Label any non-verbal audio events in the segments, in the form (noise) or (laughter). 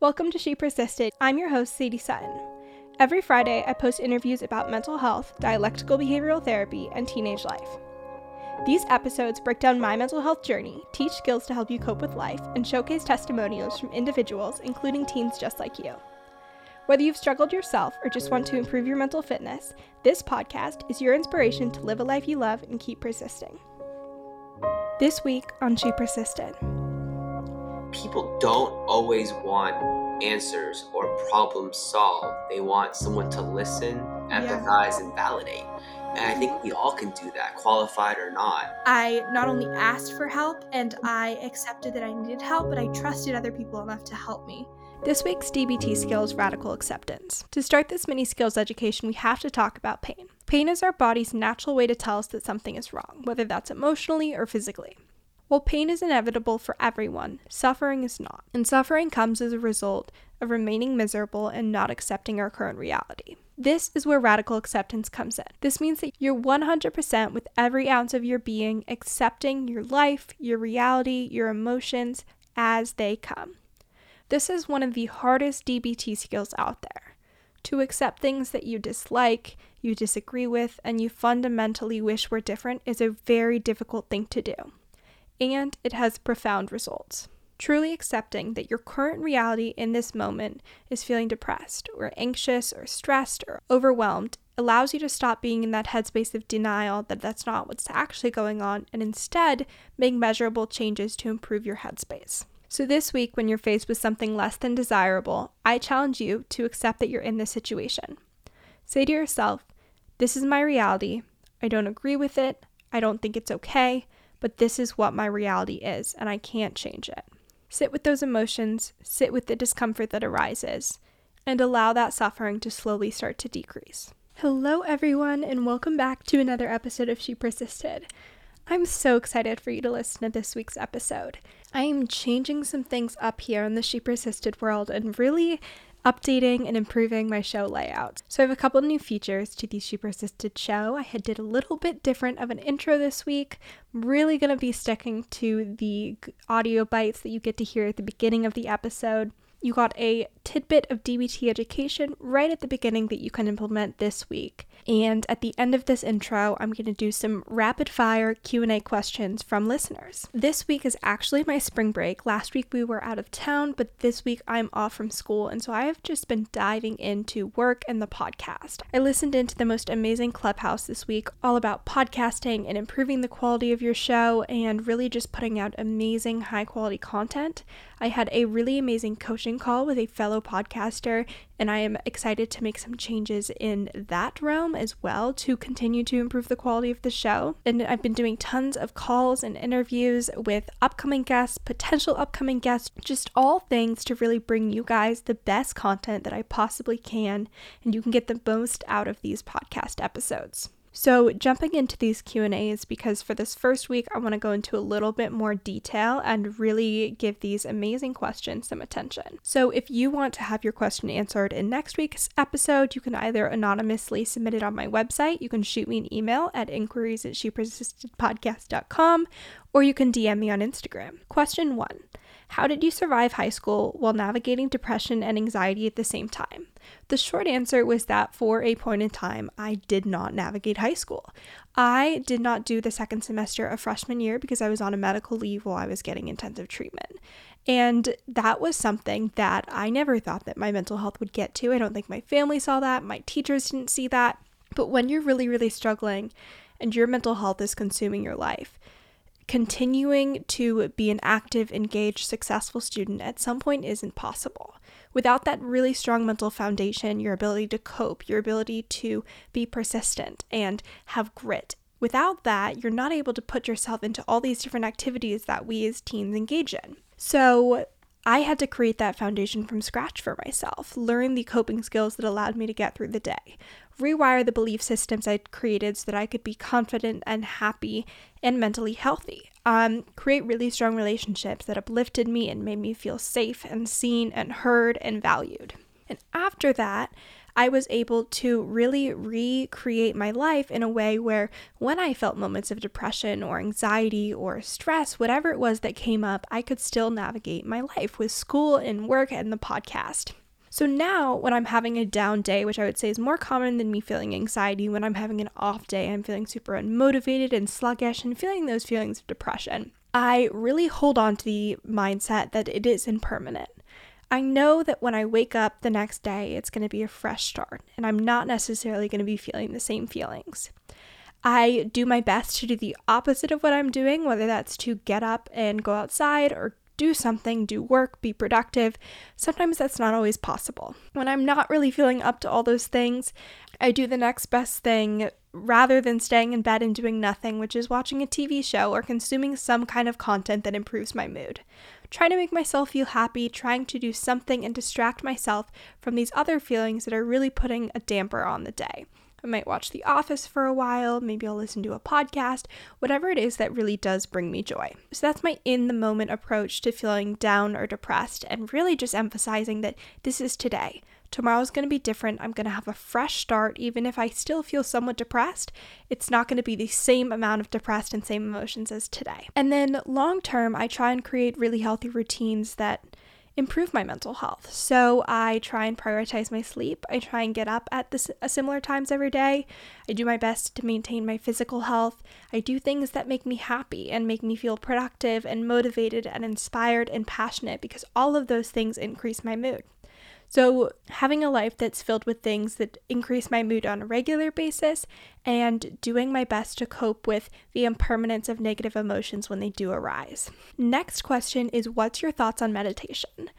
Welcome to She Persisted. I'm your host, Sadie Sutton. Every Friday, I post interviews about mental health, dialectical behavioral therapy, and teenage life. These episodes break down my mental health journey, teach skills to help you cope with life, and showcase testimonials from individuals, including teens just like you. Whether you've struggled yourself or just want to improve your mental fitness, this podcast is your inspiration to live a life you love and keep persisting. This week on She Persisted. People don't always want answers or problems solved. They want someone to listen, empathize, yeah. and validate. And I think we all can do that, qualified or not. I not only asked for help and I accepted that I needed help, but I trusted other people enough to help me. This week's DBT skill is radical acceptance. To start this mini skills education, we have to talk about pain. Pain is our body's natural way to tell us that something is wrong, whether that's emotionally or physically. While pain is inevitable for everyone, suffering is not. And suffering comes as a result of remaining miserable and not accepting our current reality. This is where radical acceptance comes in. This means that you're 100% with every ounce of your being accepting your life, your reality, your emotions as they come. This is one of the hardest DBT skills out there. To accept things that you dislike, you disagree with, and you fundamentally wish were different is a very difficult thing to do. And it has profound results. Truly accepting that your current reality in this moment is feeling depressed, or anxious, or stressed, or overwhelmed allows you to stop being in that headspace of denial that that's not what's actually going on and instead make measurable changes to improve your headspace. So, this week, when you're faced with something less than desirable, I challenge you to accept that you're in this situation. Say to yourself, This is my reality. I don't agree with it. I don't think it's okay, but this is what my reality is, and I can't change it. Sit with those emotions, sit with the discomfort that arises, and allow that suffering to slowly start to decrease. Hello, everyone, and welcome back to another episode of She Persisted. I'm so excited for you to listen to this week's episode. I am changing some things up here in the She Persisted world and really updating and improving my show layout. So I have a couple new features to the She Persisted show. I had did a little bit different of an intro this week. I'm really going to be sticking to the audio bites that you get to hear at the beginning of the episode. You got a tidbit of DBT education right at the beginning that you can implement this week. And at the end of this intro, I'm going to do some rapid fire Q&A questions from listeners. This week is actually my spring break. Last week we were out of town, but this week I'm off from school, and so I have just been diving into work and the podcast. I listened into the most amazing clubhouse this week, all about podcasting and improving the quality of your show and really just putting out amazing high quality content. I had a really amazing coaching call with a fellow podcaster, and I am excited to make some changes in that realm as well to continue to improve the quality of the show. And I've been doing tons of calls and interviews with upcoming guests, potential upcoming guests, just all things to really bring you guys the best content that I possibly can, and you can get the most out of these podcast episodes. So, jumping into these Q&As because for this first week I want to go into a little bit more detail and really give these amazing questions some attention. So, if you want to have your question answered in next week's episode, you can either anonymously submit it on my website, you can shoot me an email at inquiries at shepersistedpodcast.com, or you can DM me on Instagram. Question 1. How did you survive high school while navigating depression and anxiety at the same time? The short answer was that for a point in time, I did not navigate high school. I did not do the second semester of freshman year because I was on a medical leave while I was getting intensive treatment. And that was something that I never thought that my mental health would get to. I don't think my family saw that, my teachers didn't see that. But when you're really, really struggling and your mental health is consuming your life, continuing to be an active, engaged, successful student at some point isn't possible. Without that really strong mental foundation, your ability to cope, your ability to be persistent and have grit, without that, you're not able to put yourself into all these different activities that we as teens engage in. So, I had to create that foundation from scratch for myself, learn the coping skills that allowed me to get through the day, rewire the belief systems I'd created so that I could be confident and happy and mentally healthy. Um, create really strong relationships that uplifted me and made me feel safe and seen and heard and valued. And after that, I was able to really recreate my life in a way where when I felt moments of depression or anxiety or stress, whatever it was that came up, I could still navigate my life with school and work and the podcast. So now, when I'm having a down day, which I would say is more common than me feeling anxiety, when I'm having an off day, I'm feeling super unmotivated and sluggish and feeling those feelings of depression. I really hold on to the mindset that it is impermanent. I know that when I wake up the next day, it's going to be a fresh start, and I'm not necessarily going to be feeling the same feelings. I do my best to do the opposite of what I'm doing, whether that's to get up and go outside or do something, do work, be productive. Sometimes that's not always possible. When I'm not really feeling up to all those things, I do the next best thing rather than staying in bed and doing nothing, which is watching a TV show or consuming some kind of content that improves my mood. Trying to make myself feel happy, trying to do something and distract myself from these other feelings that are really putting a damper on the day. I might watch The Office for a while, maybe I'll listen to a podcast, whatever it is that really does bring me joy. So that's my in the moment approach to feeling down or depressed, and really just emphasizing that this is today. Tomorrow's going to be different. I'm going to have a fresh start. Even if I still feel somewhat depressed, it's not going to be the same amount of depressed and same emotions as today. And then long term, I try and create really healthy routines that improve my mental health. So I try and prioritize my sleep. I try and get up at the similar times every day. I do my best to maintain my physical health. I do things that make me happy and make me feel productive and motivated and inspired and passionate because all of those things increase my mood. So, having a life that's filled with things that increase my mood on a regular basis and doing my best to cope with the impermanence of negative emotions when they do arise. Next question is What's your thoughts on meditation?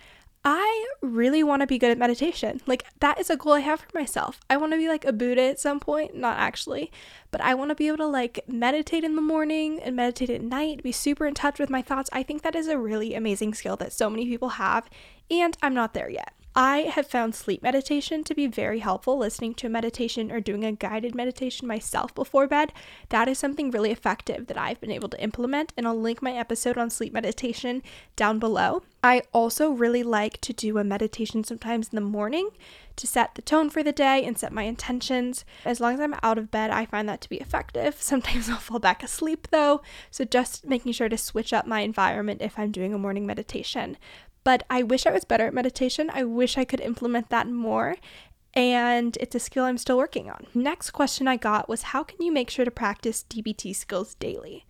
I really want to be good at meditation. Like, that is a goal I have for myself. I want to be like a Buddha at some point, not actually, but I want to be able to like meditate in the morning and meditate at night, be super in touch with my thoughts. I think that is a really amazing skill that so many people have, and I'm not there yet. I have found sleep meditation to be very helpful. Listening to a meditation or doing a guided meditation myself before bed, that is something really effective that I've been able to implement, and I'll link my episode on sleep meditation down below. I also really like to do a meditation sometimes in the morning to set the tone for the day and set my intentions. As long as I'm out of bed, I find that to be effective. (laughs) Sometimes I'll fall back asleep though, so just making sure to switch up my environment if I'm doing a morning meditation but I wish I was better at meditation. I wish I could implement that more. And it's a skill I'm still working on. Next question I got was How can you make sure to practice DBT skills daily?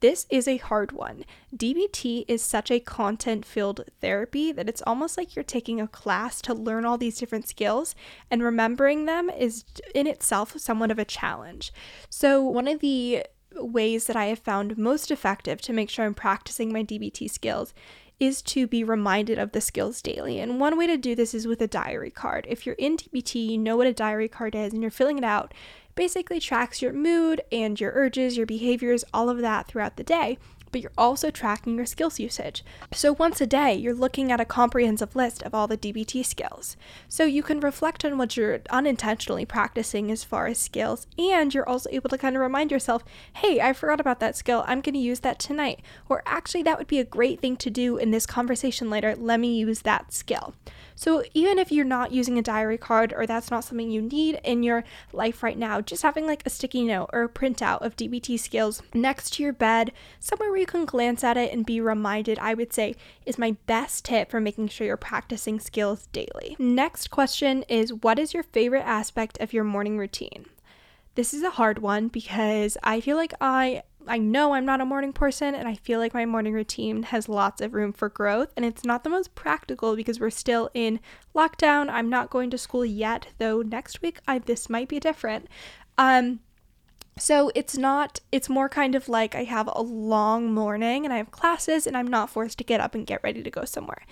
This is a hard one. DBT is such a content filled therapy that it's almost like you're taking a class to learn all these different skills, and remembering them is in itself somewhat of a challenge. So, one of the ways that I have found most effective to make sure I'm practicing my DBT skills is to be reminded of the skills daily. And one way to do this is with a diary card. If you're in DBT, you know what a diary card is and you're filling it out, it basically tracks your mood and your urges, your behaviors, all of that throughout the day but you're also tracking your skills usage. So once a day, you're looking at a comprehensive list of all the DBT skills. So you can reflect on what you're unintentionally practicing as far as skills, and you're also able to kind of remind yourself, hey, I forgot about that skill. I'm going to use that tonight. Or actually, that would be a great thing to do in this conversation later. Let me use that skill. So even if you're not using a diary card or that's not something you need in your life right now, just having like a sticky note or a printout of DBT skills next to your bed, somewhere where you can glance at it and be reminded, I would say is my best tip for making sure you're practicing skills daily. Next question is what is your favorite aspect of your morning routine? This is a hard one because I feel like I I know I'm not a morning person and I feel like my morning routine has lots of room for growth and it's not the most practical because we're still in lockdown. I'm not going to school yet, though next week I this might be different. Um so it's not it's more kind of like I have a long morning and I have classes and I'm not forced to get up and get ready to go somewhere.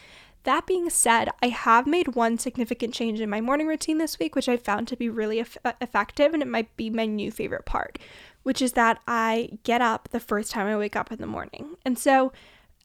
That being said, I have made one significant change in my morning routine this week, which I found to be really effective, and it might be my new favorite part, which is that I get up the first time I wake up in the morning. And so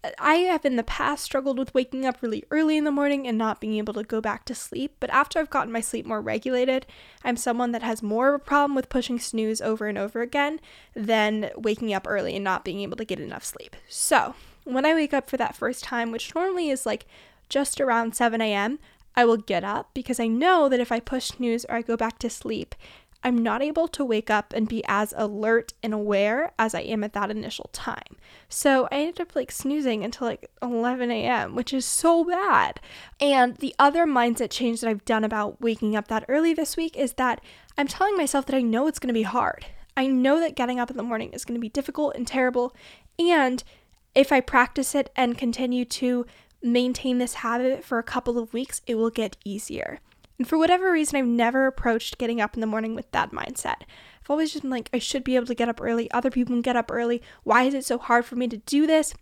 uh, I have in the past struggled with waking up really early in the morning and not being able to go back to sleep, but after I've gotten my sleep more regulated, I'm someone that has more of a problem with pushing snooze over and over again than waking up early and not being able to get enough sleep. So, when I wake up for that first time, which normally is like just around 7 a.m., I will get up because I know that if I push snooze or I go back to sleep, I'm not able to wake up and be as alert and aware as I am at that initial time. So I ended up like snoozing until like 11 a.m., which is so bad. And the other mindset change that I've done about waking up that early this week is that I'm telling myself that I know it's going to be hard. I know that getting up in the morning is going to be difficult and terrible. And if I practice it and continue to maintain this habit for a couple of weeks, it will get easier. And for whatever reason, I've never approached getting up in the morning with that mindset. I've always just been like, I should be able to get up early. Other people can get up early. Why is it so hard for me to do this?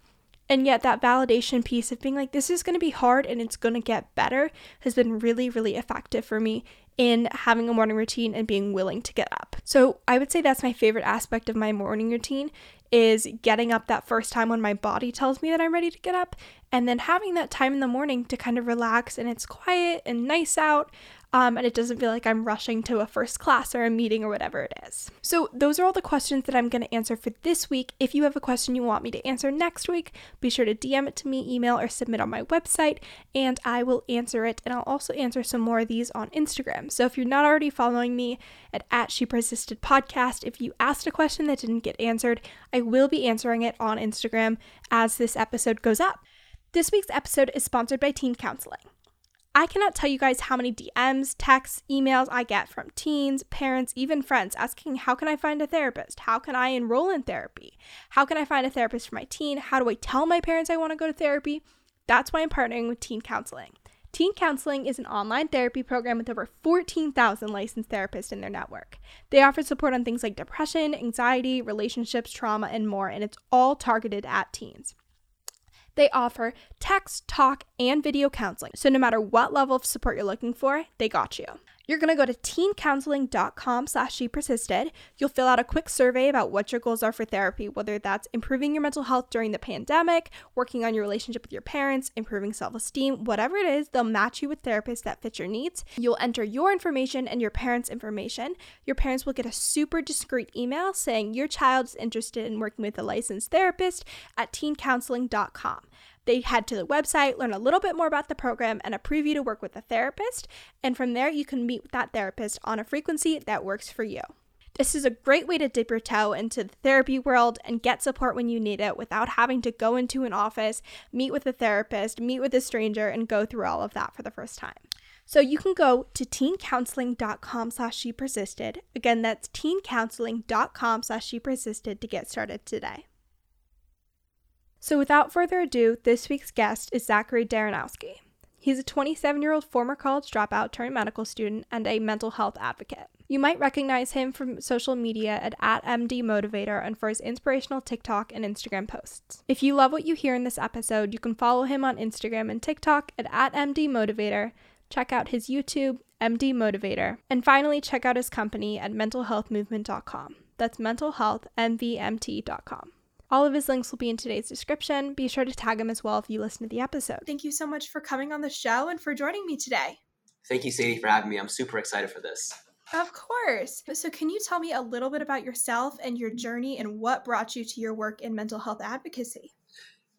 And yet, that validation piece of being like, this is going to be hard and it's going to get better has been really, really effective for me in having a morning routine and being willing to get up. So, I would say that's my favorite aspect of my morning routine is getting up that first time when my body tells me that I'm ready to get up, and then having that time in the morning to kind of relax and it's quiet and nice out. Um, and it doesn't feel like I'm rushing to a first class or a meeting or whatever it is. So, those are all the questions that I'm going to answer for this week. If you have a question you want me to answer next week, be sure to DM it to me, email, or submit on my website, and I will answer it. And I'll also answer some more of these on Instagram. So, if you're not already following me at, at She Persisted Podcast, if you asked a question that didn't get answered, I will be answering it on Instagram as this episode goes up. This week's episode is sponsored by Teen Counseling. I cannot tell you guys how many DMs, texts, emails I get from teens, parents, even friends asking, How can I find a therapist? How can I enroll in therapy? How can I find a therapist for my teen? How do I tell my parents I want to go to therapy? That's why I'm partnering with Teen Counseling. Teen Counseling is an online therapy program with over 14,000 licensed therapists in their network. They offer support on things like depression, anxiety, relationships, trauma, and more, and it's all targeted at teens. They offer text, talk, and video counseling. So no matter what level of support you're looking for, they got you. You're going to go to teencounseling.com slash she persisted. You'll fill out a quick survey about what your goals are for therapy, whether that's improving your mental health during the pandemic, working on your relationship with your parents, improving self-esteem, whatever it is, they'll match you with therapists that fit your needs. You'll enter your information and your parents' information. Your parents will get a super discreet email saying your child is interested in working with a licensed therapist at teencounseling.com. They head to the website, learn a little bit more about the program, and a preview to work with a therapist. And from there, you can meet with that therapist on a frequency that works for you. This is a great way to dip your toe into the therapy world and get support when you need it without having to go into an office, meet with a therapist, meet with a stranger, and go through all of that for the first time. So you can go to teencounseling.com slash she persisted. Again, that's teencounseling.com slash she persisted to get started today. So, without further ado, this week's guest is Zachery Dereniowski. He's a 27 year old former college dropout turned medical student and a mental health advocate. You might recognize him from social media at, at MD Motivator and for his inspirational TikTok and Instagram posts. If you love what you hear in this episode, you can follow him on Instagram and TikTok at, at MD Motivator, check out his YouTube, MD Motivator, and finally check out his company at mentalhealthmovement.com. That's mentalhealthmvmt.com. All of his links will be in today's description. Be sure to tag him as well if you listen to the episode. Thank you so much for coming on the show and for joining me today. Thank you, Sadie, for having me. I'm super excited for this. Of course. So, can you tell me a little bit about yourself and your journey and what brought you to your work in mental health advocacy?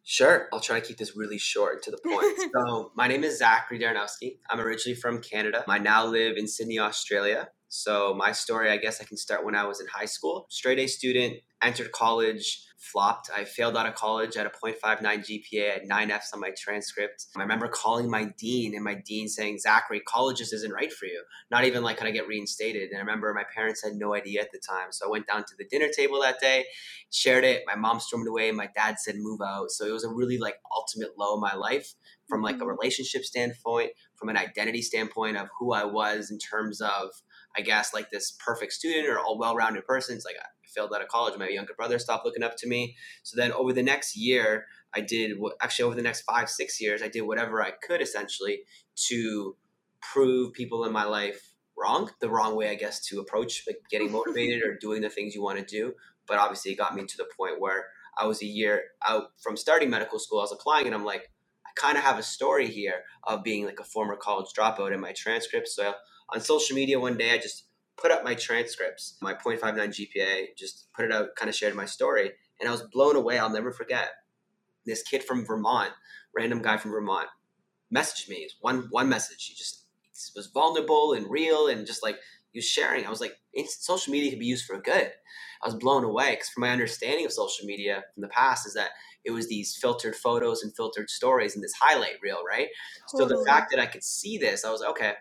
Sure. I'll try to keep this really short and to the point. (laughs) so, my name is Zachery Dereniowski. I'm originally from Canada. I now live in Sydney, Australia. So, my story, I guess I can start when I was in high school. Straight A student, entered college flopped. I failed out of college at a 0.59 GPA. I had nine Fs on my transcript. I remember calling my dean and my dean saying, Zachery, college just isn't right for you. Not even like, can I get reinstated? And I remember my parents had no idea at the time. So I went down to the dinner table that day, shared it. My mom stormed away. My dad said, move out. So it was a really like ultimate low in my life from like a mm-hmm. relationship standpoint, from an identity standpoint of who I was in terms of, I guess, like this perfect student or a well rounded person. It's like, I failed out of college. My younger brother stopped looking up to me. So then over the next year, I did what actually over the next five, six years, I did whatever I could essentially to prove people in my life wrong. The wrong way, I guess, to approach like getting (laughs) motivated or doing the things you want to do. But obviously, it got me to the point where I was a year out from starting medical school. I was applying, and I'm like, I kind of have a story here of being like a former college dropout in my transcripts. So on social media one day, I just put up my transcripts, my 0.59 GPA, just put it out, kind of shared my story. And I was blown away. I'll never forget this kid from Vermont, random guy from Vermont, messaged me. One one message. He just was vulnerable and real and just like he was sharing. I was like, social media could be used for good. I was blown away because from my understanding of social media from the past is that it was these filtered photos and filtered stories and this highlight reel, right? Totally. So the fact that I could see this, I was like, okay,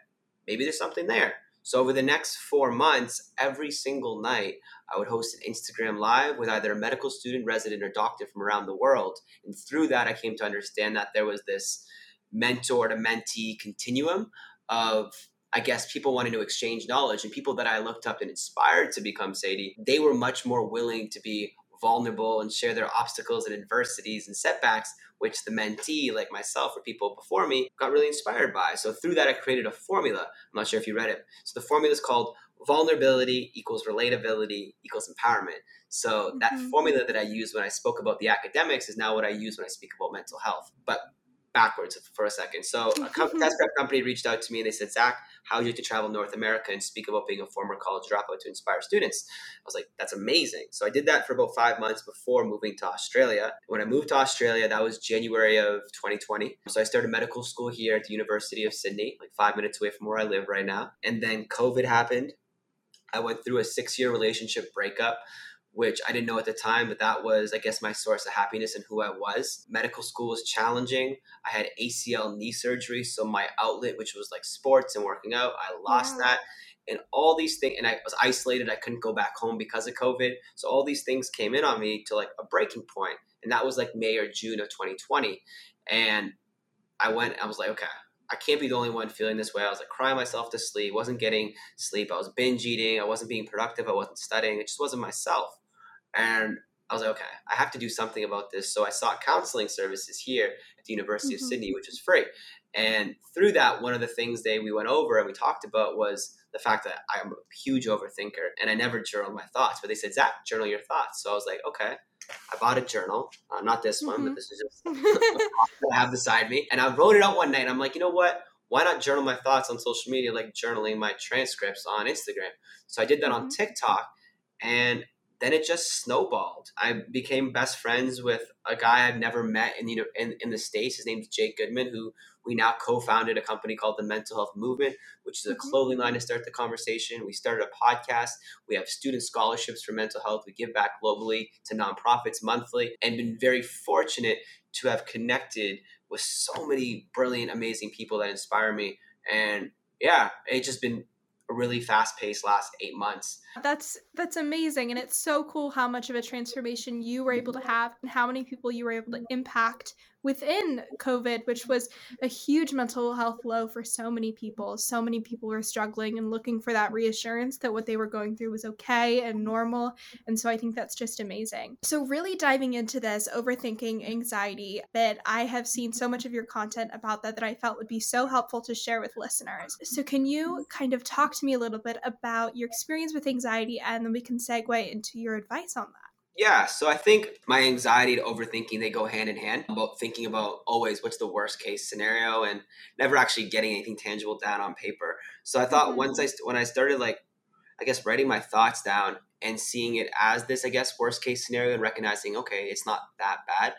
maybe there's something there. So over the next four months, every single night, I would host an Instagram live with either a medical student, resident, or doctor from around the world. And through that, I came to understand that there was this mentor to mentee continuum of I guess people wanting to exchange knowledge and people that I looked up and inspired to become Sadie, they were much more willing to be vulnerable and share their obstacles and adversities and setbacks, which the mentee, like myself or people before me, got really inspired by. So through that, I created a formula. I'm not sure if you read it. So the formula is called vulnerability equals relatability equals empowerment. So that mm-hmm. formula that I used when I spoke about the academics is now what I use when I speak about mental health. But backwards for a second. So a mm-hmm. test prep company reached out to me and they said, Zach, how would you like to travel North America and speak about being a former college dropout to inspire students? I was like, that's amazing. So I did that for about five months before moving to Australia. When I moved to Australia, that was January of 2020. So I started medical school here at the University of Sydney, like five minutes away from where I live right now. And then COVID happened. I went through a six year relationship breakup which I didn't know at the time, but that was, I guess, my source of happiness and who I was. Medical school was challenging. I had ACL knee surgery, so my outlet, which was like sports and working out, I lost that. And all these things, and I was isolated. I couldn't go back home because of COVID. So all these things came in on me to like a breaking point, and that was like May or June of 2020. And I went. I was like, okay, I can't be the only one feeling this way. I was like crying myself to sleep, wasn't getting sleep. I was binge eating. I wasn't being productive. I wasn't studying. It just wasn't myself. And I was like, okay, I have to do something about this. So I sought counseling services here at the University mm-hmm. of Sydney, which is free. And through that, one of the things they we went over and we talked about was the fact that I'm a huge overthinker and I never journal my thoughts. But they said, Zach, journal your thoughts. So I was like, okay. I bought a journal, uh, not this one, mm-hmm. but this is just (laughs) (laughs) I have beside me. And I wrote it out one night. I'm like, you know what? Why not journal my thoughts on social media, like journaling my transcripts on Instagram? So I did that mm-hmm. on TikTok, and then it just snowballed. I became best friends with a guy I've never met in the in, in the states. His name's Jake Goodman, who we now co-founded a company called the Mental Health Movement, which is a mm-hmm. clothing line to start the conversation. We started a podcast. We have student scholarships for mental health. We give back globally to nonprofits monthly, and been very fortunate to have connected with so many brilliant, amazing people that inspire me. And yeah, it's just been really fast paced last eight months. That's that's amazing, and it's so cool how much of a transformation you were able to have, and how many people you were able to impact within COVID, which was a huge mental health low for so many people. So many people were struggling and looking for that reassurance that what they were going through was okay and normal. And so I think that's just amazing. So, really diving into this overthinking anxiety, that I have seen so much of your content about that that I felt would be so helpful to share with listeners. So, can you kind of talk to me a little bit about your experience with anxiety and then we can segue into your advice on that? Yeah, so I think my anxiety to overthinking they go hand in hand. About thinking about always what's the worst case scenario and never actually getting anything tangible down on paper. So I thought mm-hmm. once I when I started like I guess writing my thoughts down and seeing it as this I guess worst case scenario and recognizing okay, it's not that bad.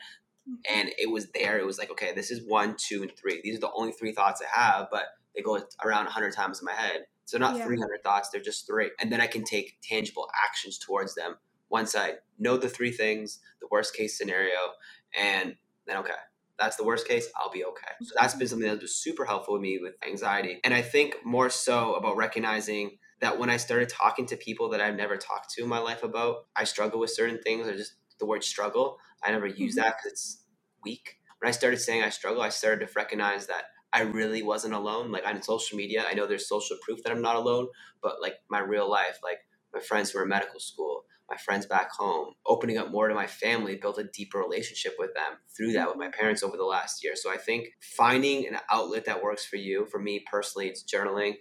Mm-hmm. And it was there. It was like okay, this is one, two, and three. These are the only three thoughts I have, but they go around 100 times in my head. So not yeah. 300 thoughts, they're just three. And then I can take tangible actions towards them once I know the three things, the worst case scenario, and then okay, that's the worst case, I'll be okay. So that's been something that's been super helpful with me with anxiety. And I think more so about recognizing that when I started talking to people that I've never talked to in my life about, I struggle with certain things or just the word struggle. I never use mm-hmm. that because it's weak. When I started saying I struggle, I started to recognize that I really wasn't alone. Like on social media, I know there's social proof that I'm not alone, but like my real life, like my friends who are in medical school, my friends back home, opening up more to my family, built a deeper relationship with them through that with my parents over the last year. So I think finding an outlet that works for you, for me personally, it's journaling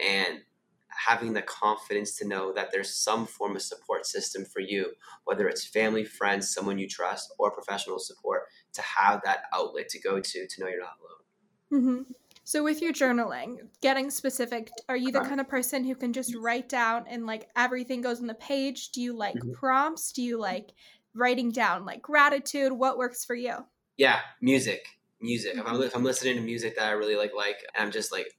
and having the confidence to know that there's some form of support system for you, whether it's family, friends, someone you trust, or professional support, to have that outlet to go to to know you're not alone. Mm-hmm. So with your journaling, getting specific, are you the kind of person who can just write down and like everything goes on the page? Do you like mm-hmm. prompts? Do you like writing down like gratitude? What works for you? Yeah, music. music. If I'm if I'm listening to music that I really like, like and I'm just like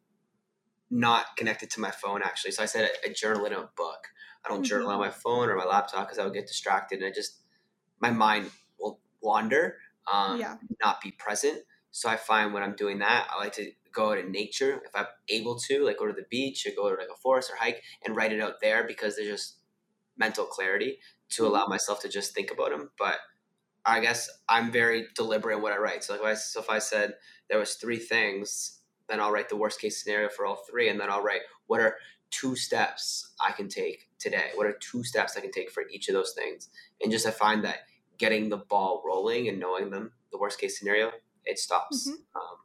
not connected to my phone actually. So I said I, I journal in a book. I don't mm-hmm. journal on my phone or my laptop because I would get distracted and I just my mind will wander, um, yeah. not be present. So I find when I'm doing that, I like to go out in nature if I'm able to, like go to the beach or go to like a forest or hike and write it out there because there's just mental clarity to mm-hmm. allow myself to just think about them. But I guess I'm very deliberate in what I write. So if I, so if I said there was three things, then I'll write the worst case scenario for all three, and then I'll write what are two steps I can take today. What are two steps I can take for each of those things? And just I find that getting the ball rolling and knowing them, the worst case scenario, it stops mm-hmm. um,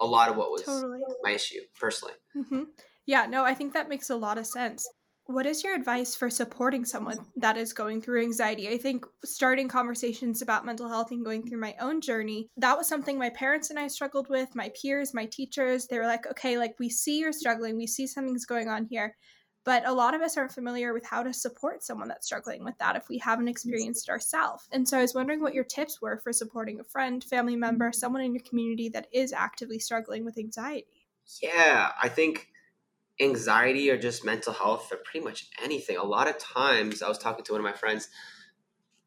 a lot of what was totally. my issue personally. Mm-hmm. Yeah, no, I think that makes a lot of sense. What is your advice for supporting someone that is going through anxiety? I think starting conversations about mental health and going through my own journey, that was something my parents and I struggled with, my peers, my teachers. They were like, okay, like we see you're struggling, we see something's going on here. But a lot of us aren't familiar with how to support someone that's struggling with that if we haven't experienced it ourselves. And so I was wondering what your tips were for supporting a friend, family member, mm-hmm. someone in your community that is actively struggling with anxiety. Yeah, I think anxiety or just mental health or pretty much anything. A lot of times, I was talking to one of my friends,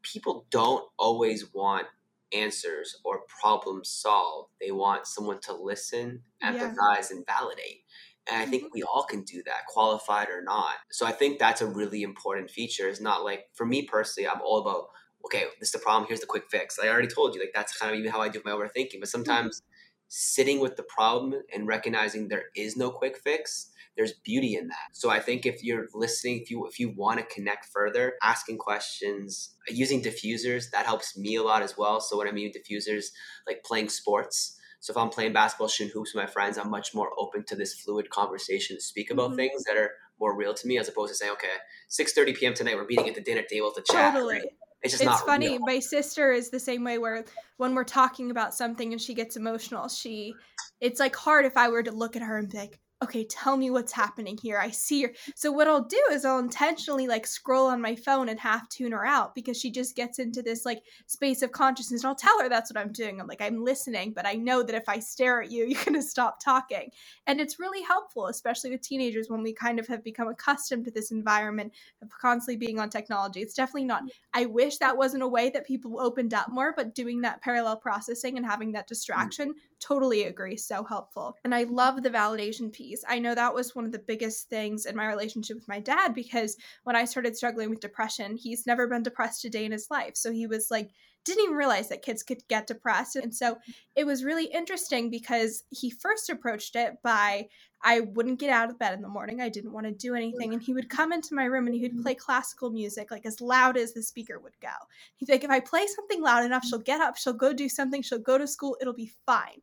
people don't always want answers or problems solved. They want someone to listen, empathize, yeah. and validate. And I think mm-hmm. we all can do that, qualified or not. So I think that's a really important feature. It's not like, for me personally, I'm all about, okay, this is the problem, here's the quick fix. I already told you, like, that's kind of even how I do my overthinking. But mm-hmm. sometimes mm-hmm. sitting with the problem and recognizing there is no quick fix there's beauty in that. So I think if you're listening, if you if you want to connect further, asking questions, using diffusers, that helps me a lot as well. So what I mean diffusers, like playing sports. So if I'm playing basketball, shooting hoops with my friends, I'm much more open to this fluid conversation to speak about mm-hmm. things that are more real to me, as opposed to saying, okay, 6:30 p.m. tonight, we're meeting at the dinner table to chat. Totally. Right? It's just it's funny. Real. My sister is the same way where when we're talking about something and she gets emotional, she it's like hard if I were to look at her and be like, okay, tell me what's happening here. I see her. So what I'll do is I'll intentionally like scroll on my phone and half tune her out because she just gets into this like space of consciousness. And I'll tell her that's what I'm doing. I'm like, I'm listening, but I know that if I stare at you, (laughs) you're going to stop talking. And it's really helpful, especially with teenagers when we kind of have become accustomed to this environment of constantly being on technology. It's definitely not. I wish that wasn't a way that people opened up more, but doing that parallel processing and having that mm. distraction, totally agree. So helpful. And I love the validation piece I know that was one of the biggest things in my relationship with my dad because when I started struggling with depression, he's never been depressed a day in his life. So he was like, didn't even realize that kids could get depressed. And so it was really interesting because he first approached it by I wouldn't get out of bed in the morning. I didn't want to do anything. And he would come into my room and he would mm-hmm. play classical music, like as loud as the speaker would go. He'd be like, if I play something loud enough, mm. she'll get up, she'll go do something, she'll go to school, it'll be fine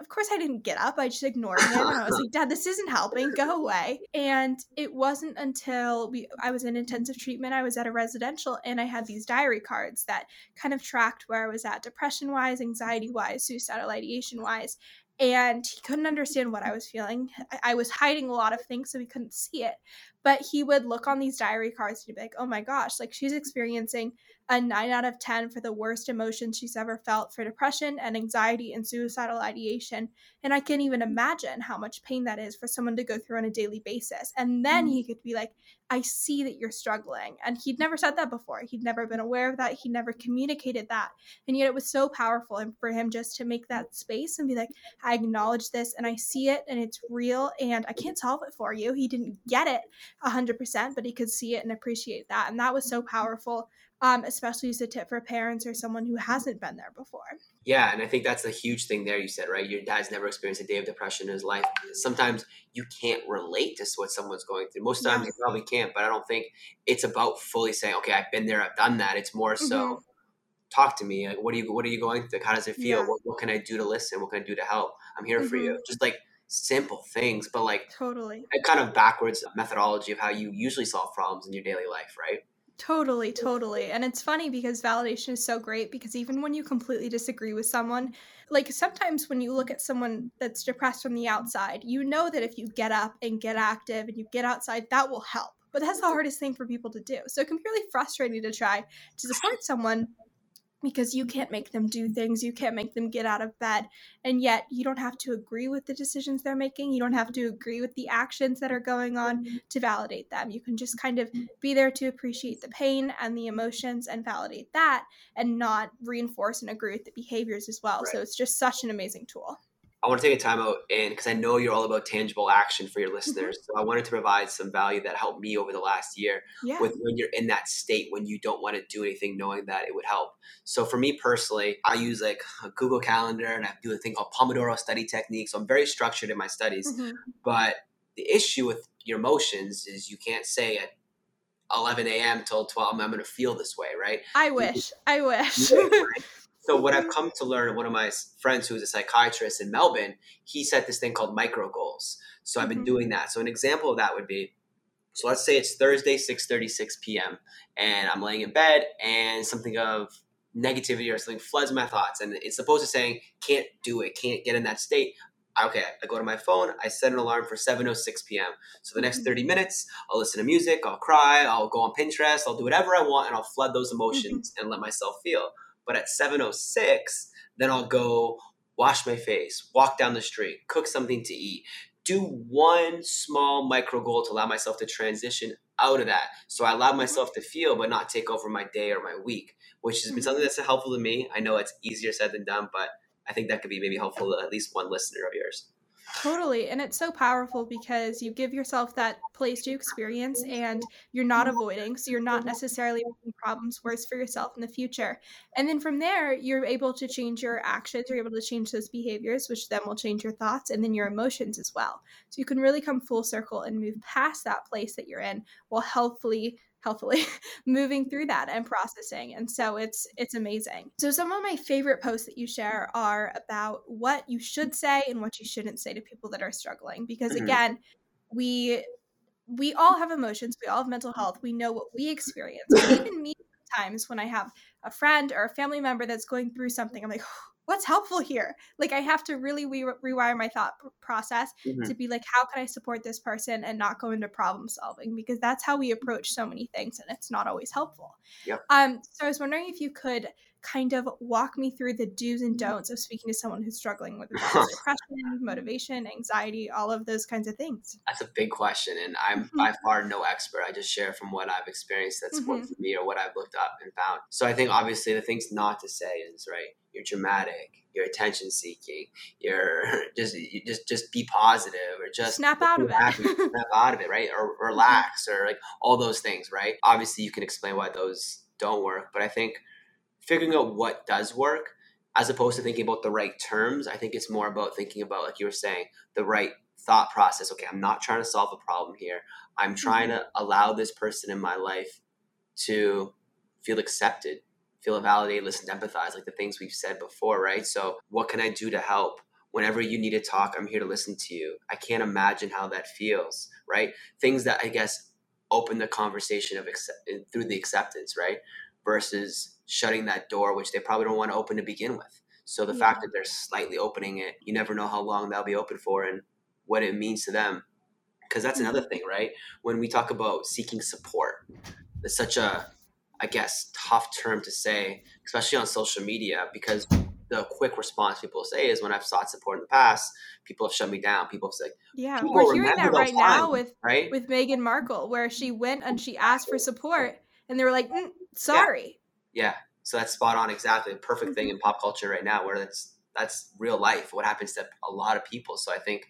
of course I didn't get up. I just ignored him. And I was (laughs) like, Dad, this isn't helping. Go away. And it wasn't until we I was in intensive treatment, I was at a residential and I had these diary cards that kind of tracked where I was at depression wise, anxiety wise, suicidal ideation wise. And he couldn't understand what I was feeling. I was hiding a lot of things so he couldn't see it. But he would look on these diary cards and be like, oh my gosh, like she's experiencing a 9 out of 10 for the worst emotions she's ever felt for depression and anxiety and suicidal ideation. And I can't even imagine how much pain that is for someone to go through on a daily basis. And then he mm-hmm. could be like, I see that you're struggling. And he'd never said that before. He'd never been aware of that. He never communicated that. And yet it was so powerful for him just to make that space and be like, I acknowledge this and I see it and it's real and I can't solve it for you. He didn't get it 100%, but he could see it and appreciate that. And that was so powerful um, especially as a tip for parents or someone who hasn't been there before. Yeah, and I think that's a huge thing there. You said right, your dad's never experienced a day of depression in his life. Sometimes you can't relate to what someone's going through. Most times you probably can't, but I don't think it's about fully saying, "Okay, I've been there, I've done that." It's more so. Mm-hmm. Talk to me. Like, what are you? What are you going through? How does it feel? Yeah. What, what, can I do to listen? What can I do to help? I'm here mm-hmm. for you. Mm-hmm. Just like simple things, but like totally a kind of backwards methodology of how you usually solve problems in your daily life, right? Totally, totally. And it's funny because validation is so great because even when you completely disagree with someone, like sometimes when you look at someone that's depressed from the outside, you know that if you get up and get active and you get outside, that will help. But that's the mm-hmm. hardest thing for people to do. So it can be really frustrating to try to support someone because you can't make them do things, you can't make them get out of bed, and yet you don't have to agree with the decisions they're making, you don't have to agree with the actions that are going on mm-hmm. to validate them. You can just kind of be there to appreciate the pain and the emotions and validate that and not reinforce and agree with the behaviors as well. Right. So it's just such an amazing tool. I want to take a time out and because I know you're all about tangible action for your mm-hmm. listeners. Mm-hmm. So I wanted to provide some value that helped me over the last year yeah. with when you're in that state when you don't want to do anything knowing that it would help. So for me personally, I use like a Google Calendar and I do a thing called Pomodoro study technique. So I'm very structured in my studies. Mm-hmm. But the issue with your emotions is you can't say at 11 a.m. till 12 I'm going to feel this way, right? I wish. I wish. (laughs) So what I've come to learn, one of my friends who's a psychiatrist in Melbourne, he set this thing called micro goals. So I've been mm-hmm. doing that. So an example of that would be, so let's say it's Thursday, 6:36 p.m. and I'm laying in bed and something of negativity or something floods my thoughts and it's supposed to saying can't do it, can't get in that state. Okay, I go to my phone, I set an alarm for 7:06 p.m. So the next mm-hmm. 30 minutes, I'll listen to music, I'll cry, I'll go on Pinterest, I'll do whatever I want and I'll flood those emotions mm-hmm. and let myself feel. But at 706, then I'll go wash my face, walk down the street, cook something to eat, do one small micro goal to allow myself to transition out of that. So I allow myself to feel, but not take over my day or my week, which has been mm-hmm. something that's helpful to me. I know it's easier said than done, but I think that could be maybe helpful to at least one listener of yours. Totally. And it's so powerful because you give yourself that place to experience and you're not mm-hmm. avoiding. So you're not necessarily making problems worse for yourself in the future. And then from there, you're able to change your actions, you're able to change those behaviors, which then will change your thoughts and then your emotions as well. So you can really come full circle and move past that place that you're in while healthfully healthfully (laughs) moving through that and processing and so it's it's amazing so some of my favorite posts that you share are about what you should say and what you shouldn't say to people that are struggling because mm-hmm. again we we all have emotions we all have mental health we know what we experience even me sometimes when i have a friend or a family member that's going through something i'm like what's helpful here like i have to really re- rewire my thought process mm-hmm. to be like how can i support this person and not go into problem solving because that's how we approach so many things and it's not always helpful yep. um so i was wondering if you could kind of walk me through the do's and don'ts of speaking to someone who's struggling with (laughs) depression motivation anxiety all of those kinds of things that's a big question and i'm mm-hmm. by far no expert i just share from what i've experienced that's mm-hmm. worked for me or what i've looked up and found so i think obviously the things not to say is right you're dramatic, you're attention seeking, you're (laughs) just you just just be positive or just snap out of it. (laughs) snap out of it, right? Or relax or like all those things, right? Obviously you can explain why those don't work, but I think figuring out what does work as opposed to thinking about the right terms, I think it's more about thinking about like you were saying, the right thought process. Okay, I'm not trying to solve a problem here. I'm trying mm-hmm. to allow this person in my life to feel accepted feel validated, listen, empathize, like the things we've said before, right? So, what can I do to help? Whenever you need to talk, I'm here to listen to you. I can't imagine how that feels, right? Things that I guess open the conversation of accept- through the acceptance, right? Versus shutting that door, which they probably don't want to open to begin with. So the yeah. fact that they're slightly opening it, you never know how long they'll be open for and what it means to them. Because that's another thing, right? When we talk about seeking support, it's such a I guess, tough term to say, especially on social media, because the quick response people say is when I've sought support in the past, people have shut me down. People have said, "Yeah, we're hearing that right now with right? with Meghan Markle, where she went and she asked for support, and they were like, mm, "Sorry." Yeah. Yeah. so that's spot on. Exactly, perfect mm-hmm. thing in pop culture right now, where that's that's real life. What happens to a lot of people. So I think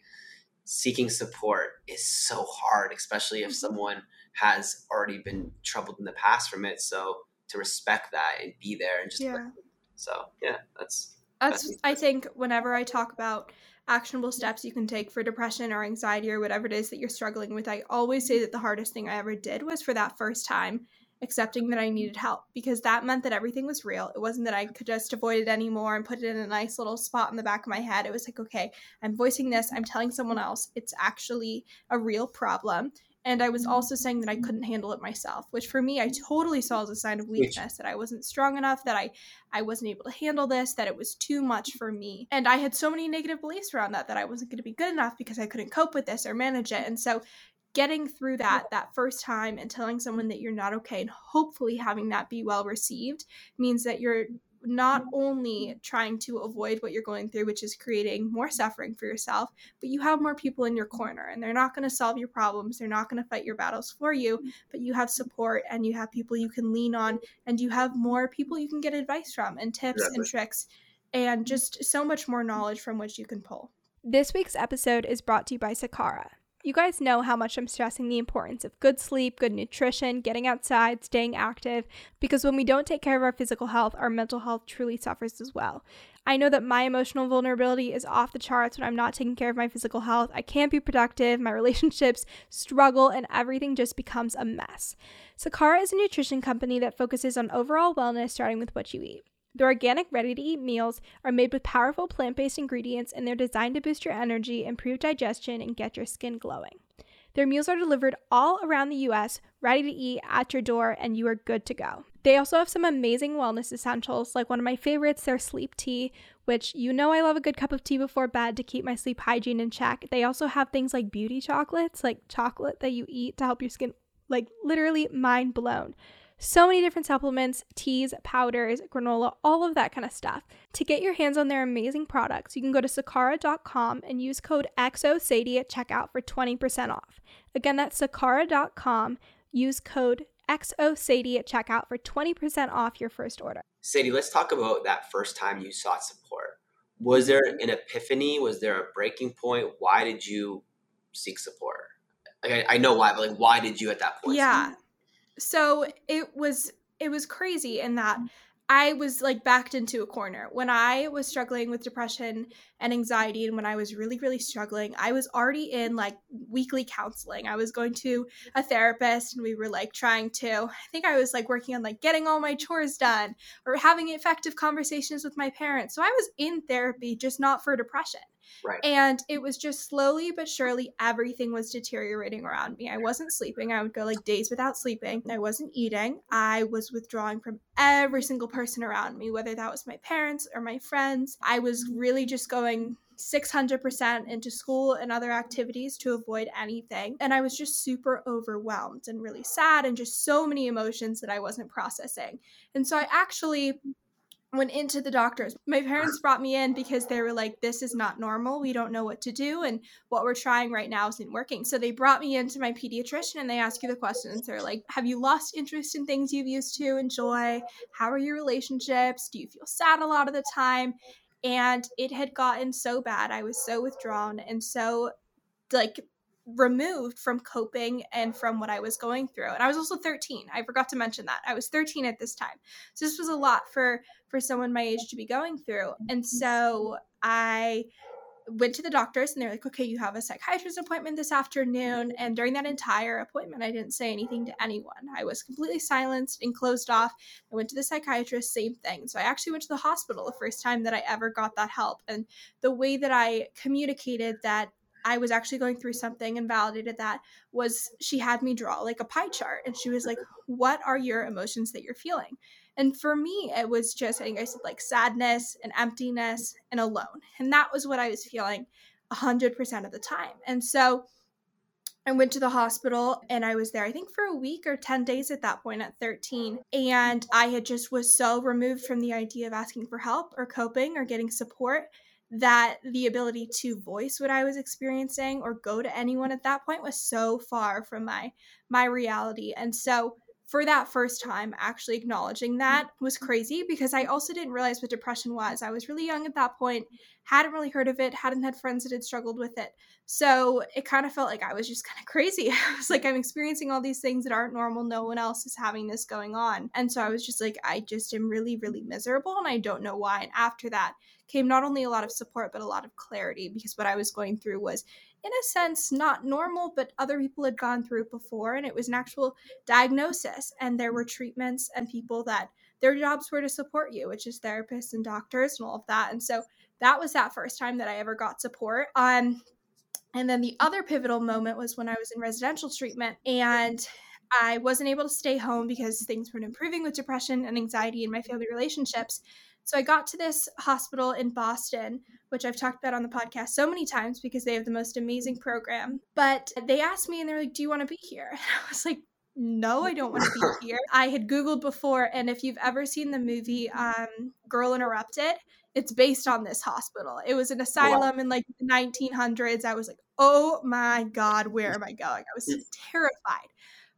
seeking support is so hard, especially if mm-hmm. someone has already been troubled in the past from it. So to respect that and be there and just yeah. so yeah, that's that's, that's I think whenever I talk about actionable steps you can take for depression or anxiety or whatever it is that you're struggling with, I always say that the hardest thing I ever did was for that first time accepting that I needed help because that meant that everything was real. It wasn't that I could just avoid it anymore and put it in a nice little spot in the back of my head. It was like, okay, I'm voicing this, I'm telling someone else. It's actually a real problem. And I was mm-hmm. also saying that I couldn't handle it myself, which for me I totally saw as a sign of weakness that I wasn't strong enough, that I I wasn't able to handle this, that it was too much for me. And I had so many negative beliefs around that that I wasn't going to be good enough because I couldn't cope with this or manage it. And so getting through that that first time and telling someone that you're not okay and hopefully having that be well received means that you're not mm-hmm. only trying to avoid what you're going through, which is creating more suffering for yourself, but you have more people in your mm-hmm. corner and they're not going to solve your problems. They're not going to fight your battles for you, mm-hmm. but you have support and you have people you can lean on and you have more people you can get advice from and tips exactly. and tricks and just so much more knowledge from which you can pull. This week's episode is brought to you by Sakara. You guys know how much I'm stressing the importance of good sleep, good nutrition, getting outside, staying active, because when we don't take care of our physical health, our mental health truly suffers as well. I know that my emotional vulnerability is off the charts when I'm not taking care of my physical health. I can't be productive, my (laughs) relationships struggle, and everything just becomes a mess. Sakara is a nutrition company that focuses on overall wellness, starting with what you eat. The organic, ready to eat meals are made with powerful plant based ingredients and they're designed to boost your energy, improve digestion, and get your skin glowing. Their meals are delivered all around the US, ready to eat at your door, and you are good to go. They also have some amazing wellness essentials, like one of my favorites, their sleep tea, which you know I love a good cup of tea before bed to keep my sleep hygiene in check. They also have things like beauty chocolates, like chocolate that you eat to help your skin, like literally mind blown. So many different supplements, teas, powders, granola, all of that kind of stuff. To get your hands on their amazing products, you can go to sakara.com and use code XOSADIE at checkout for 20% off. Again, that's sakara.com. Use code XOSADIE at checkout for 20% off your first order. Sadie, let's talk about that first time you sought support. Was there an epiphany? Was there a breaking point? Why did you seek support? Like I, I know why, but like why did you at that point? Yeah so it was it was crazy in that mm. I was like backed into a corner. When I was struggling with depression and anxiety, and when I was really, really struggling, I was already in like weekly counseling. I was going to a therapist, and we were like trying to, I think I was like working on like getting all my chores done or having effective conversations with my parents. So I was in therapy, just not for depression. Right. And it was just slowly but surely everything was deteriorating around me. I wasn't sleeping. I would go like days without sleeping. I wasn't eating. I was withdrawing from every single person around me, whether that was my parents or my friends. I was really just going 600% into school and other activities to avoid anything. And I was just super overwhelmed and really sad and just so many emotions that I wasn't processing. And so I actually went into the doctors. My parents (laughs) brought me in because they were like, this is not normal. We don't know what to do. And what we're trying right now isn't working. So they brought me into my pediatrician and they ask you the questions. They're like, have you lost interest in things you've used to enjoy? How are your relationships? Do you feel sad a lot of the time? And it had gotten so bad. I was so withdrawn and so like removed from coping and from what I was going through. And I was also 13. I forgot to mention that. I was 13 at this time. So this was a lot for for someone my age to be going through. And mm-hmm. so I went to the doctors and they're like, okay, you have a psychiatrist appointment this afternoon. Mm-hmm. And during that entire appointment, I didn't say anything to anyone. I was completely silenced and closed off. I went to the psychiatrist, same thing. So I actually went to the hospital the first time that I ever got that help. And the way that I communicated that I was actually going through something and validated that was she had me draw like a pie chart and she was like, What are your emotions that you're feeling? And for me, it was just, I think I said like sadness and emptiness and alone. And that was what I was feeling 100% of the time. And so I went to the hospital and I was there, I think, for a week or 10 days at that point at 13. And I had just was so removed from the idea of asking for help or coping or getting support that the ability to voice what I was experiencing or go to anyone at that point was so far from my my reality. And so for that first time actually acknowledging mm-hmm. that was crazy because I also didn't realize what depression was. I was really young at that point, hadn't really heard of it, hadn't had friends that had struggled with it. So it kind of felt like I was just kind of (laughs) crazy. I was like, I'm experiencing all these things that aren't normal. No one else is having this going on. And so I was just like, I just am really, really miserable and I don't know why. And after that, came not only a lot of support, but a lot of clarity because what I was going through was, in a sense, not normal, but other people had gone through it before. And it was an actual diagnosis. And there were treatments and people that their jobs were to support you, which is therapists and doctors and all of that. And so that was that first time that I ever got support. Um, and then the other pivotal moment was when I was in residential treatment and I wasn't able to stay home because things weren't improving with depression and anxiety in my family relationships. So I got to this hospital in Boston, which I've talked about on the podcast so many times because they have the most amazing program. But they asked me and they're like, Do you want to be here? (laughs) And I was like, no, I don't want to be (laughs) here. I had Googled before, and if you've ever seen the movie um, Girl Interrupted, it's based on this hospital. It was an asylum wow. in like the 1900s. I was like, oh my God, where am I going? I was mm. terrified.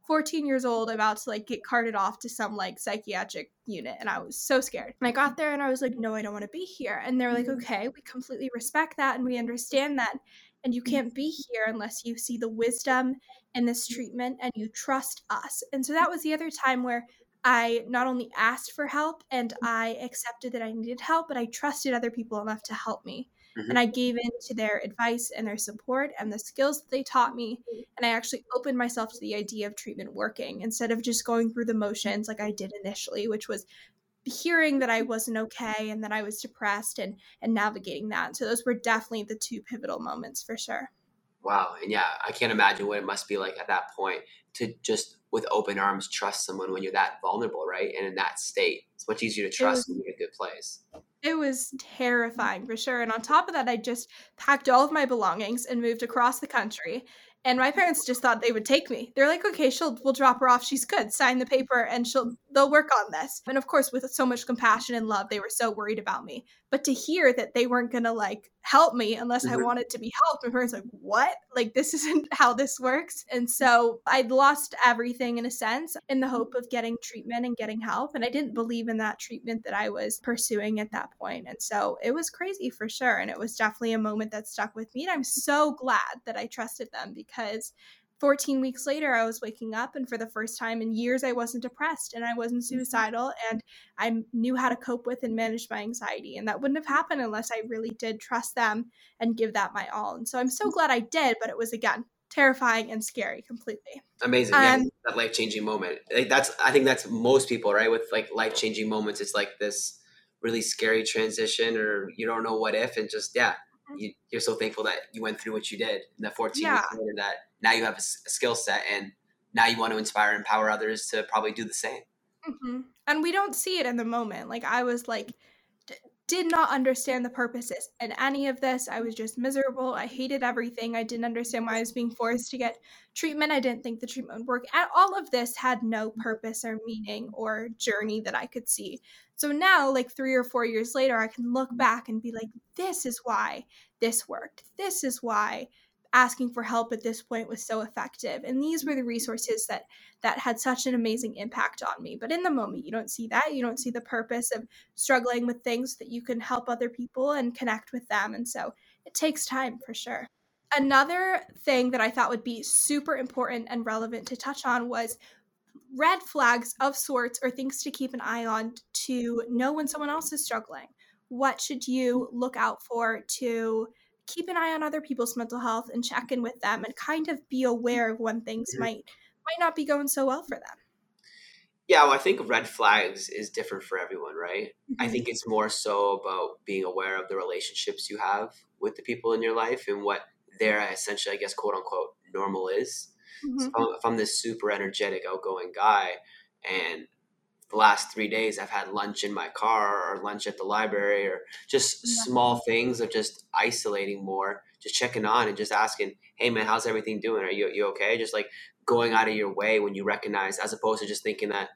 14 years old about to like get carted off to some like psychiatric unit and I was so scared. And I got there and I was like, no, I don't want to be here. And they're like, mm. okay, we completely respect that and we understand that. And you mm. can't be here unless you see the wisdom in this mm. treatment and you trust us. And so that was the other time where I not only asked for help and mm. I accepted that I needed help, but I trusted other people enough to help me. Mm-hmm. And I gave in to their advice and their support and the skills that they taught me. And I actually opened myself to the idea of treatment working instead of just going through the motions like I did initially, which was hearing that I wasn't okay and that I was depressed and and navigating that. So those were definitely the two pivotal moments for sure. Wow. And yeah, I can't imagine what it must be like at that point to just with open arms trust someone when you're that vulnerable, right? And in that state. It's much easier to trust was, when you're in a good place. It was terrifying for sure. And on top of that, I just packed all of my belongings and moved across the country and my parents just thought they would take me. They're like, okay, she'll we'll drop her off. She's good. Sign the paper and she'll they'll work on this. And of course, with so much compassion and love, they were so worried about me. But to hear that they weren't gonna like help me unless mm-hmm. I wanted to be helped, my parents like, what? Like this (laughs) isn't how this works. And so I'd lost everything in a sense in the hope of getting treatment and getting help. And I didn't believe in that treatment that I was pursuing at that point. And so it was crazy for sure. And it was definitely a moment that stuck with me. And I'm so glad that I trusted them because 14 weeks later, I was waking up, and for the first time in years, I wasn't depressed and I wasn't mm-hmm. suicidal, and I knew how to cope with and manage my anxiety. And that wouldn't have happened unless I really did trust them and give that my all. And so I'm so glad I did, but it was again terrifying and scary completely. Amazing. Um, yeah, that life changing moment. Like that's, I think that's most people, right? With like life changing moments, it's like this really scary transition, or you don't know what if, and just, yeah, you, are so thankful that you went through what you did in the 14 yeah. years later that now you have a, a, skill set and now you want to inspire and empower others to probably do the same mm-hmm. and we don't see it in the moment like i was like did not understand the purposes in any of this. I was just miserable. I hated everything. I didn't understand why i was being forced to get treatment. I didn't think the treatment would work. And all of this had no purpose or meaning or journey that i could see. So now, like three or four years later, I can look back and be like, this is why this worked. This is why asking for help at this point was so effective. And these were the mm-hmm. resources that that had such an amazing impact on me. But in the moment you don't see that. You don't see the purpose of struggling with things that you can help other people and connect with them. And so it takes time for sure. Another thing that i thought would be super important and relevant to touch on was red flags of sorts or things to keep an eye on to know when someone else is struggling. What should you look out for to keep an eye on other people's mental health and check in with them and kind of be aware of when things mm-hmm. might might not be going so well for them? Yeah, well, I think red flags is different for everyone, right? Mm-hmm. I think it's more so about being aware of the relationships you have with the people in your life and what their essentially, I guess, quote unquote, normal is. Mm-hmm. So if, I'm, if I'm this super energetic, outgoing guy, and the last three days I've had lunch in my car or lunch at the library or just yeah. small things of just isolating more, just checking on and just asking, hey man, how's everything doing? Are you, you okay? Just like going out of your way when you recognize, as opposed to just thinking that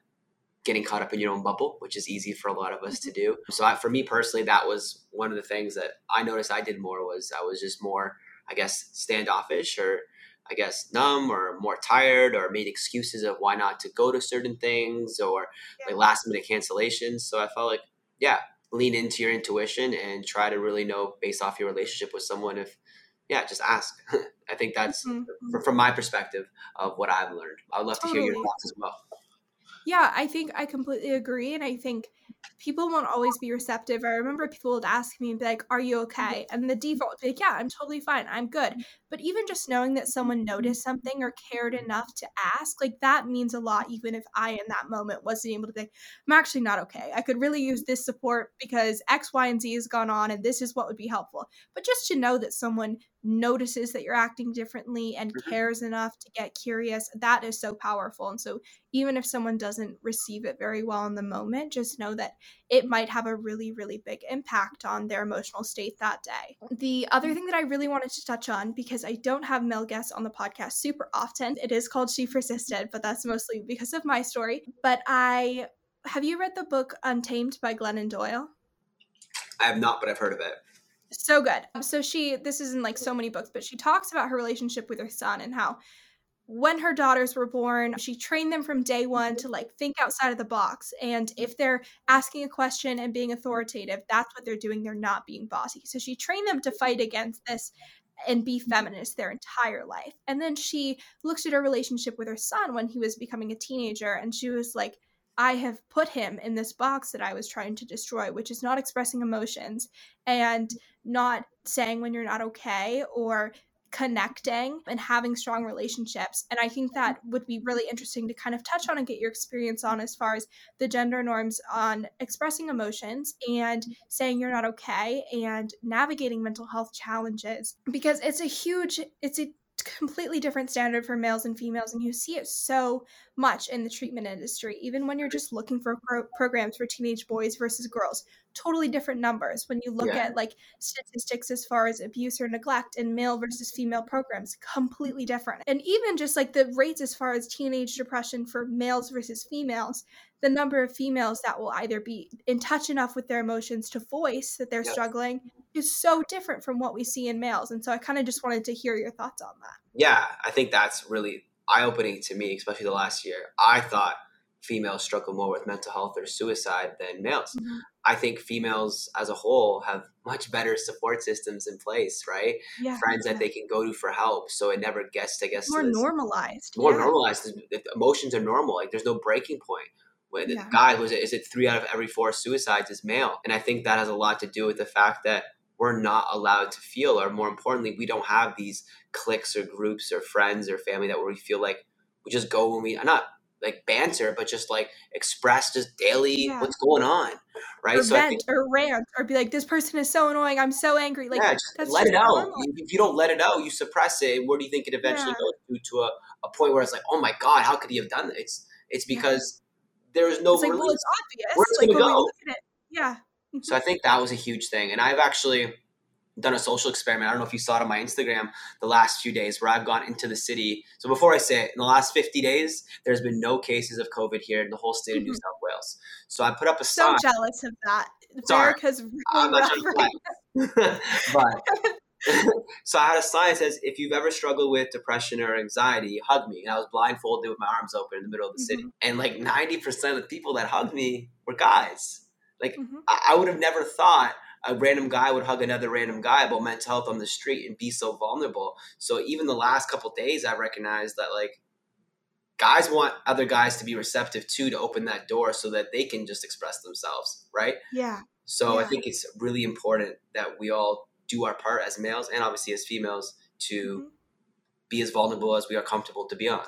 getting caught up in your own bubble, which is easy for a lot of us to mm-hmm. do. So I, for me personally, that was one of the things that I noticed I did more was I was just more, I guess, standoffish or I guess, numb or more tired or made excuses of why not to go to certain things or like last minute cancellations. So I felt like, yeah, lean into your intuition and try to really know based off your relationship with someone if, yeah, just ask. (laughs) I think that's mm-hmm. from my perspective of what I've learned. I'd love to hear your thoughts as well. Yeah, I think I completely agree. And I think people won't always be receptive. I remember people would ask me and be like, Are you mm-hmm. okay? And the default would be like, Yeah, I'm totally fine. I'm good. Mm-hmm. But even just knowing that someone mm-hmm. noticed something or cared enough to ask, like that means a lot, even if I in that moment wasn't able to like, I'm actually not okay. I could really use this support because X, Y, and Z has gone on and this is what would be helpful. But just to know that someone notices that you're acting differently and Mhm. cares enough to get curious, that is so powerful. And so, even if someone doesn't receive it very well in the moment, just know that it might have a really, really big impact on their emotional state that day. The other thing that I really wanted to touch on, because I don't have male guests on the podcast super often, it is called She Persisted, but that's mostly because of my story. But I have you read the book Untamed by Glennon Doyle? I have not, but I've heard of it. So good. Um, so she this is in like so many books, but she talks about her relationship with her son and how when her daughters were born, she trained them from day one to like think outside of the box. And if they're asking a question and being authoritative, that's what they're doing. They're not being bossy. So she trained them to fight against this and be feminist their entire life. And then she looked at her relationship with her son when he was becoming a teenager and she was like, I have put him in this box that I was trying to destroy, which is not expressing emotions and not saying when you're not okay or connecting and having strong relationships. And I think that would be really interesting to kind of touch on and get your experience on as far as the gender norms on expressing emotions and saying you're not okay and navigating mental health challenges because it's a huge, it's a completely different standard for males and females and you see it so much in the treatment industry even when you're just looking for pro- programs for teenage boys versus girls totally different numbers when you look Yeah. at like statistics as far as abuse or neglect in male versus female programs completely different and even just like the rates as far as teenage depression for males versus females the number of females that will either be in touch enough with their emotions to voice that they're Yep. struggling is so different from what we see in males and so i kind of just wanted to hear your thoughts on that Yeah, I think that's really eye opening to me, especially the last year. I thought females struggle more with mental health or suicide than males. Mhm. I think females as a whole have much better support systems in place, right? yeah Friends that they can go to for help, so it never gets, I guess, more normalized more yeah. normalized. Emotions are normal. Like there's no breaking point. When the Yeah. guy was it is it three out of every four suicides is male, and I think that has a lot to do with the fact that we're not allowed to feel, or more importantly, we don't have these cliques or groups or friends or family that where we feel like we just go when we not like banter, but just like express just daily Yeah. what's going on, right? or so vent think or rant or be like this person is so annoying i'm so angry like yeah, just that's let it out. normal. If you don't let it out, you suppress it. And where do you think it eventually Yeah. goes to? To a, a point where it's like, oh my god, how could he have done that? It's it's Yeah. because there is no it's like well it's obvious it like gonna when we go? look So I think that was a huge thing. And I've actually done a social experiment. I don't know if you saw it on my Instagram the last few days where I've gone into the city. So before I say it, in the last 50 days, there's been no cases of COVID here in the whole state of New Mhm. South Wales. So I put up a so sign. So jealous of that Sorry. america's really I'm not rough trying to right (laughs) but (laughs) so I had a sign that says, if you've ever struggled with depression or anxiety, hug me. And I was blindfolded with my arms open in the middle of the city. Mhm. And like 90% of the people that hugged me were guys. Like Mhm. I, I would have never thought a random guy would hug another random guy about mental health on the street and be so vulnerable. So even the last couple days, I recognized that like guys want other guys to be receptive too to open that door so that they can just express themselves, right? yeah So I think it's really important that we all do our part as males and obviously as females to Mhm. be as vulnerable as we are comfortable to be on.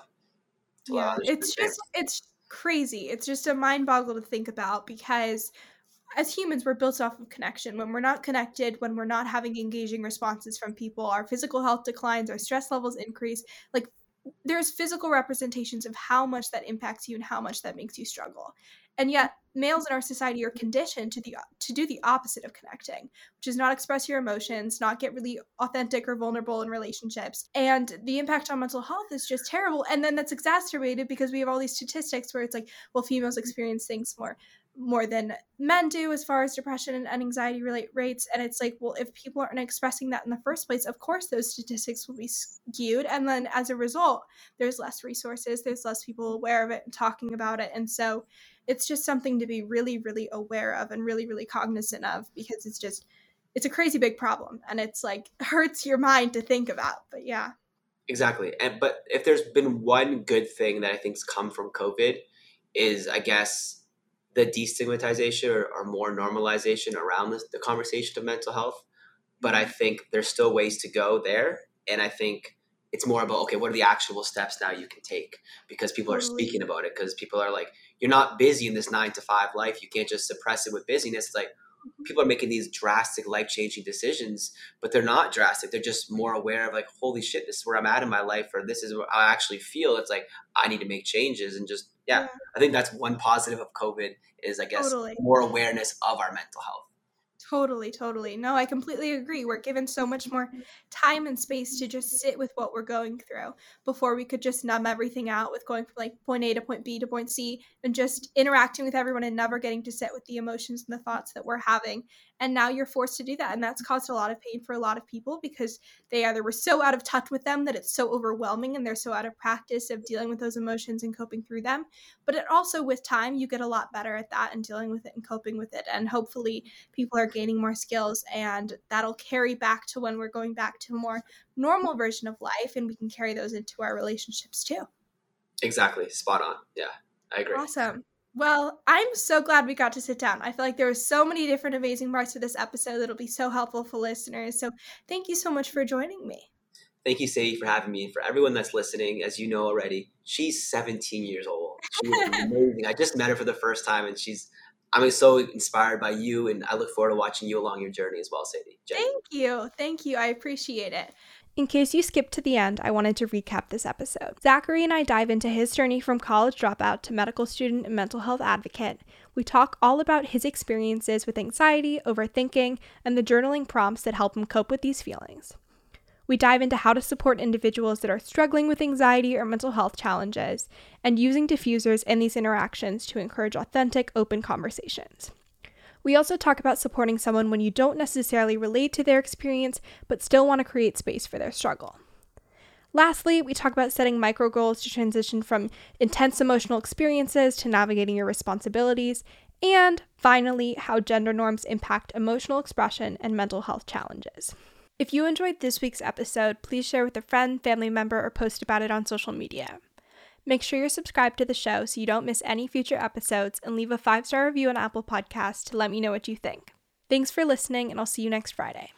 to yeah it's just it's crazy it's just a mind boggle to think about because as humans we're built off of connection. When we're not connected when we're not having engaging responses from people our physical health declines our stress levels increase. Like there's physical representations of how much that impacts you and how much that makes you struggle. And yet males in our society are conditioned to the to do the opposite of connecting which is not express your emotions not get really authentic or vulnerable in relationships. And the impact on mental health is just terrible. And then that's exacerbated because we have all these statistics where it's like well females experience things more more than men do as far as depression and anxiety relate rates. And it's like well if people aren't expressing that in the first place of course those statistics will be skewed. And then as a result there's less resources there's less people aware of it and talking about it. And so it's just something to be really really aware of and really really cognizant of because it's just it's a crazy big problem and it's like (laughs) hurts your mind to think about but yeah. Exactly. And but if there's been one good thing that I think's come from COVID is I guess the destigmatization or, or more normalization around this, the conversation of mental health. But I mm-hmm. think there's still ways to go there. And I think it's more about okay, what are the actual steps now you can take? Because people are speaking about it. Because people are like, you're not busy in this nine to five life. You can't just suppress it with busyness. It's like, mm-hmm. people are making these drastic life changing decisions, but they're not drastic. They're just more aware of like, holy shit, this is where I'm at in my life, or this is what I actually feel. It's like I need to make changes and just yeah. yeah. I think that's one positive of COVID is I guess totally. more awareness of our mental health. Totally, totally. No, I completely agree. We're given so much more time and space to just sit with what we're going through before we could just numb everything out with going from like point A to point B to point C and just interacting with everyone and never getting to sit with the emotions and the thoughts that we're having and now you're forced to do that and that's caused a lot of pain for a lot of people because they either were so out of touch with them that it's so overwhelming and they're so out of practice of dealing with those emotions and coping through them. But it also with time you get a lot better at that and dealing with it and coping with it and hopefully people are gaining more skills and that'll carry back to when we're going back to a more normal version of life and we can carry those into our relationships too. Exactly. Spot on. Yeah. I agree. Awesome well, I'm so glad we got to sit down. I feel like there were so many different amazing parts of this episode that'll be so helpful for listeners. So thank you so much for joining me. Thank you, Sadie, for having me. And for everyone that's listening, as you know already, she's 17 years old. She is (laughs) amazing. I just met her for the first time, and she's I'm so inspired by you, and I look forward to watching you along your journey as well, Sadie. Jenny. Thank you. Thank you. I appreciate it. In case you skipped to the end, I wanted to recap this episode. Zachery and I dive into his journey from college dropout to medical student and mental health advocate. We talk all about his experiences with anxiety, overthinking, and the journaling prompts that help him cope with these feelings. We dive into how to support individuals that are struggling with anxiety or mental health challenges, and using diffusers in these interactions to encourage authentic, open conversations. We also talk about supporting someone when you don't necessarily relate to their experience, but still want to create space for their struggle. Lastly, we talk about setting micro goals to transition from intense emotional experiences to navigating your responsibilities. And finally, how gender norms impact emotional expression and mental health challenges. If you enjoyed this week's episode, please share with a friend, family member, or post about it on social media. Make sure you're subscribed to the show so you don't miss any future episodes and leave a five star review on Apple Podcasts to let me know what you think. Thanks for listening, and I'll see you next Friday.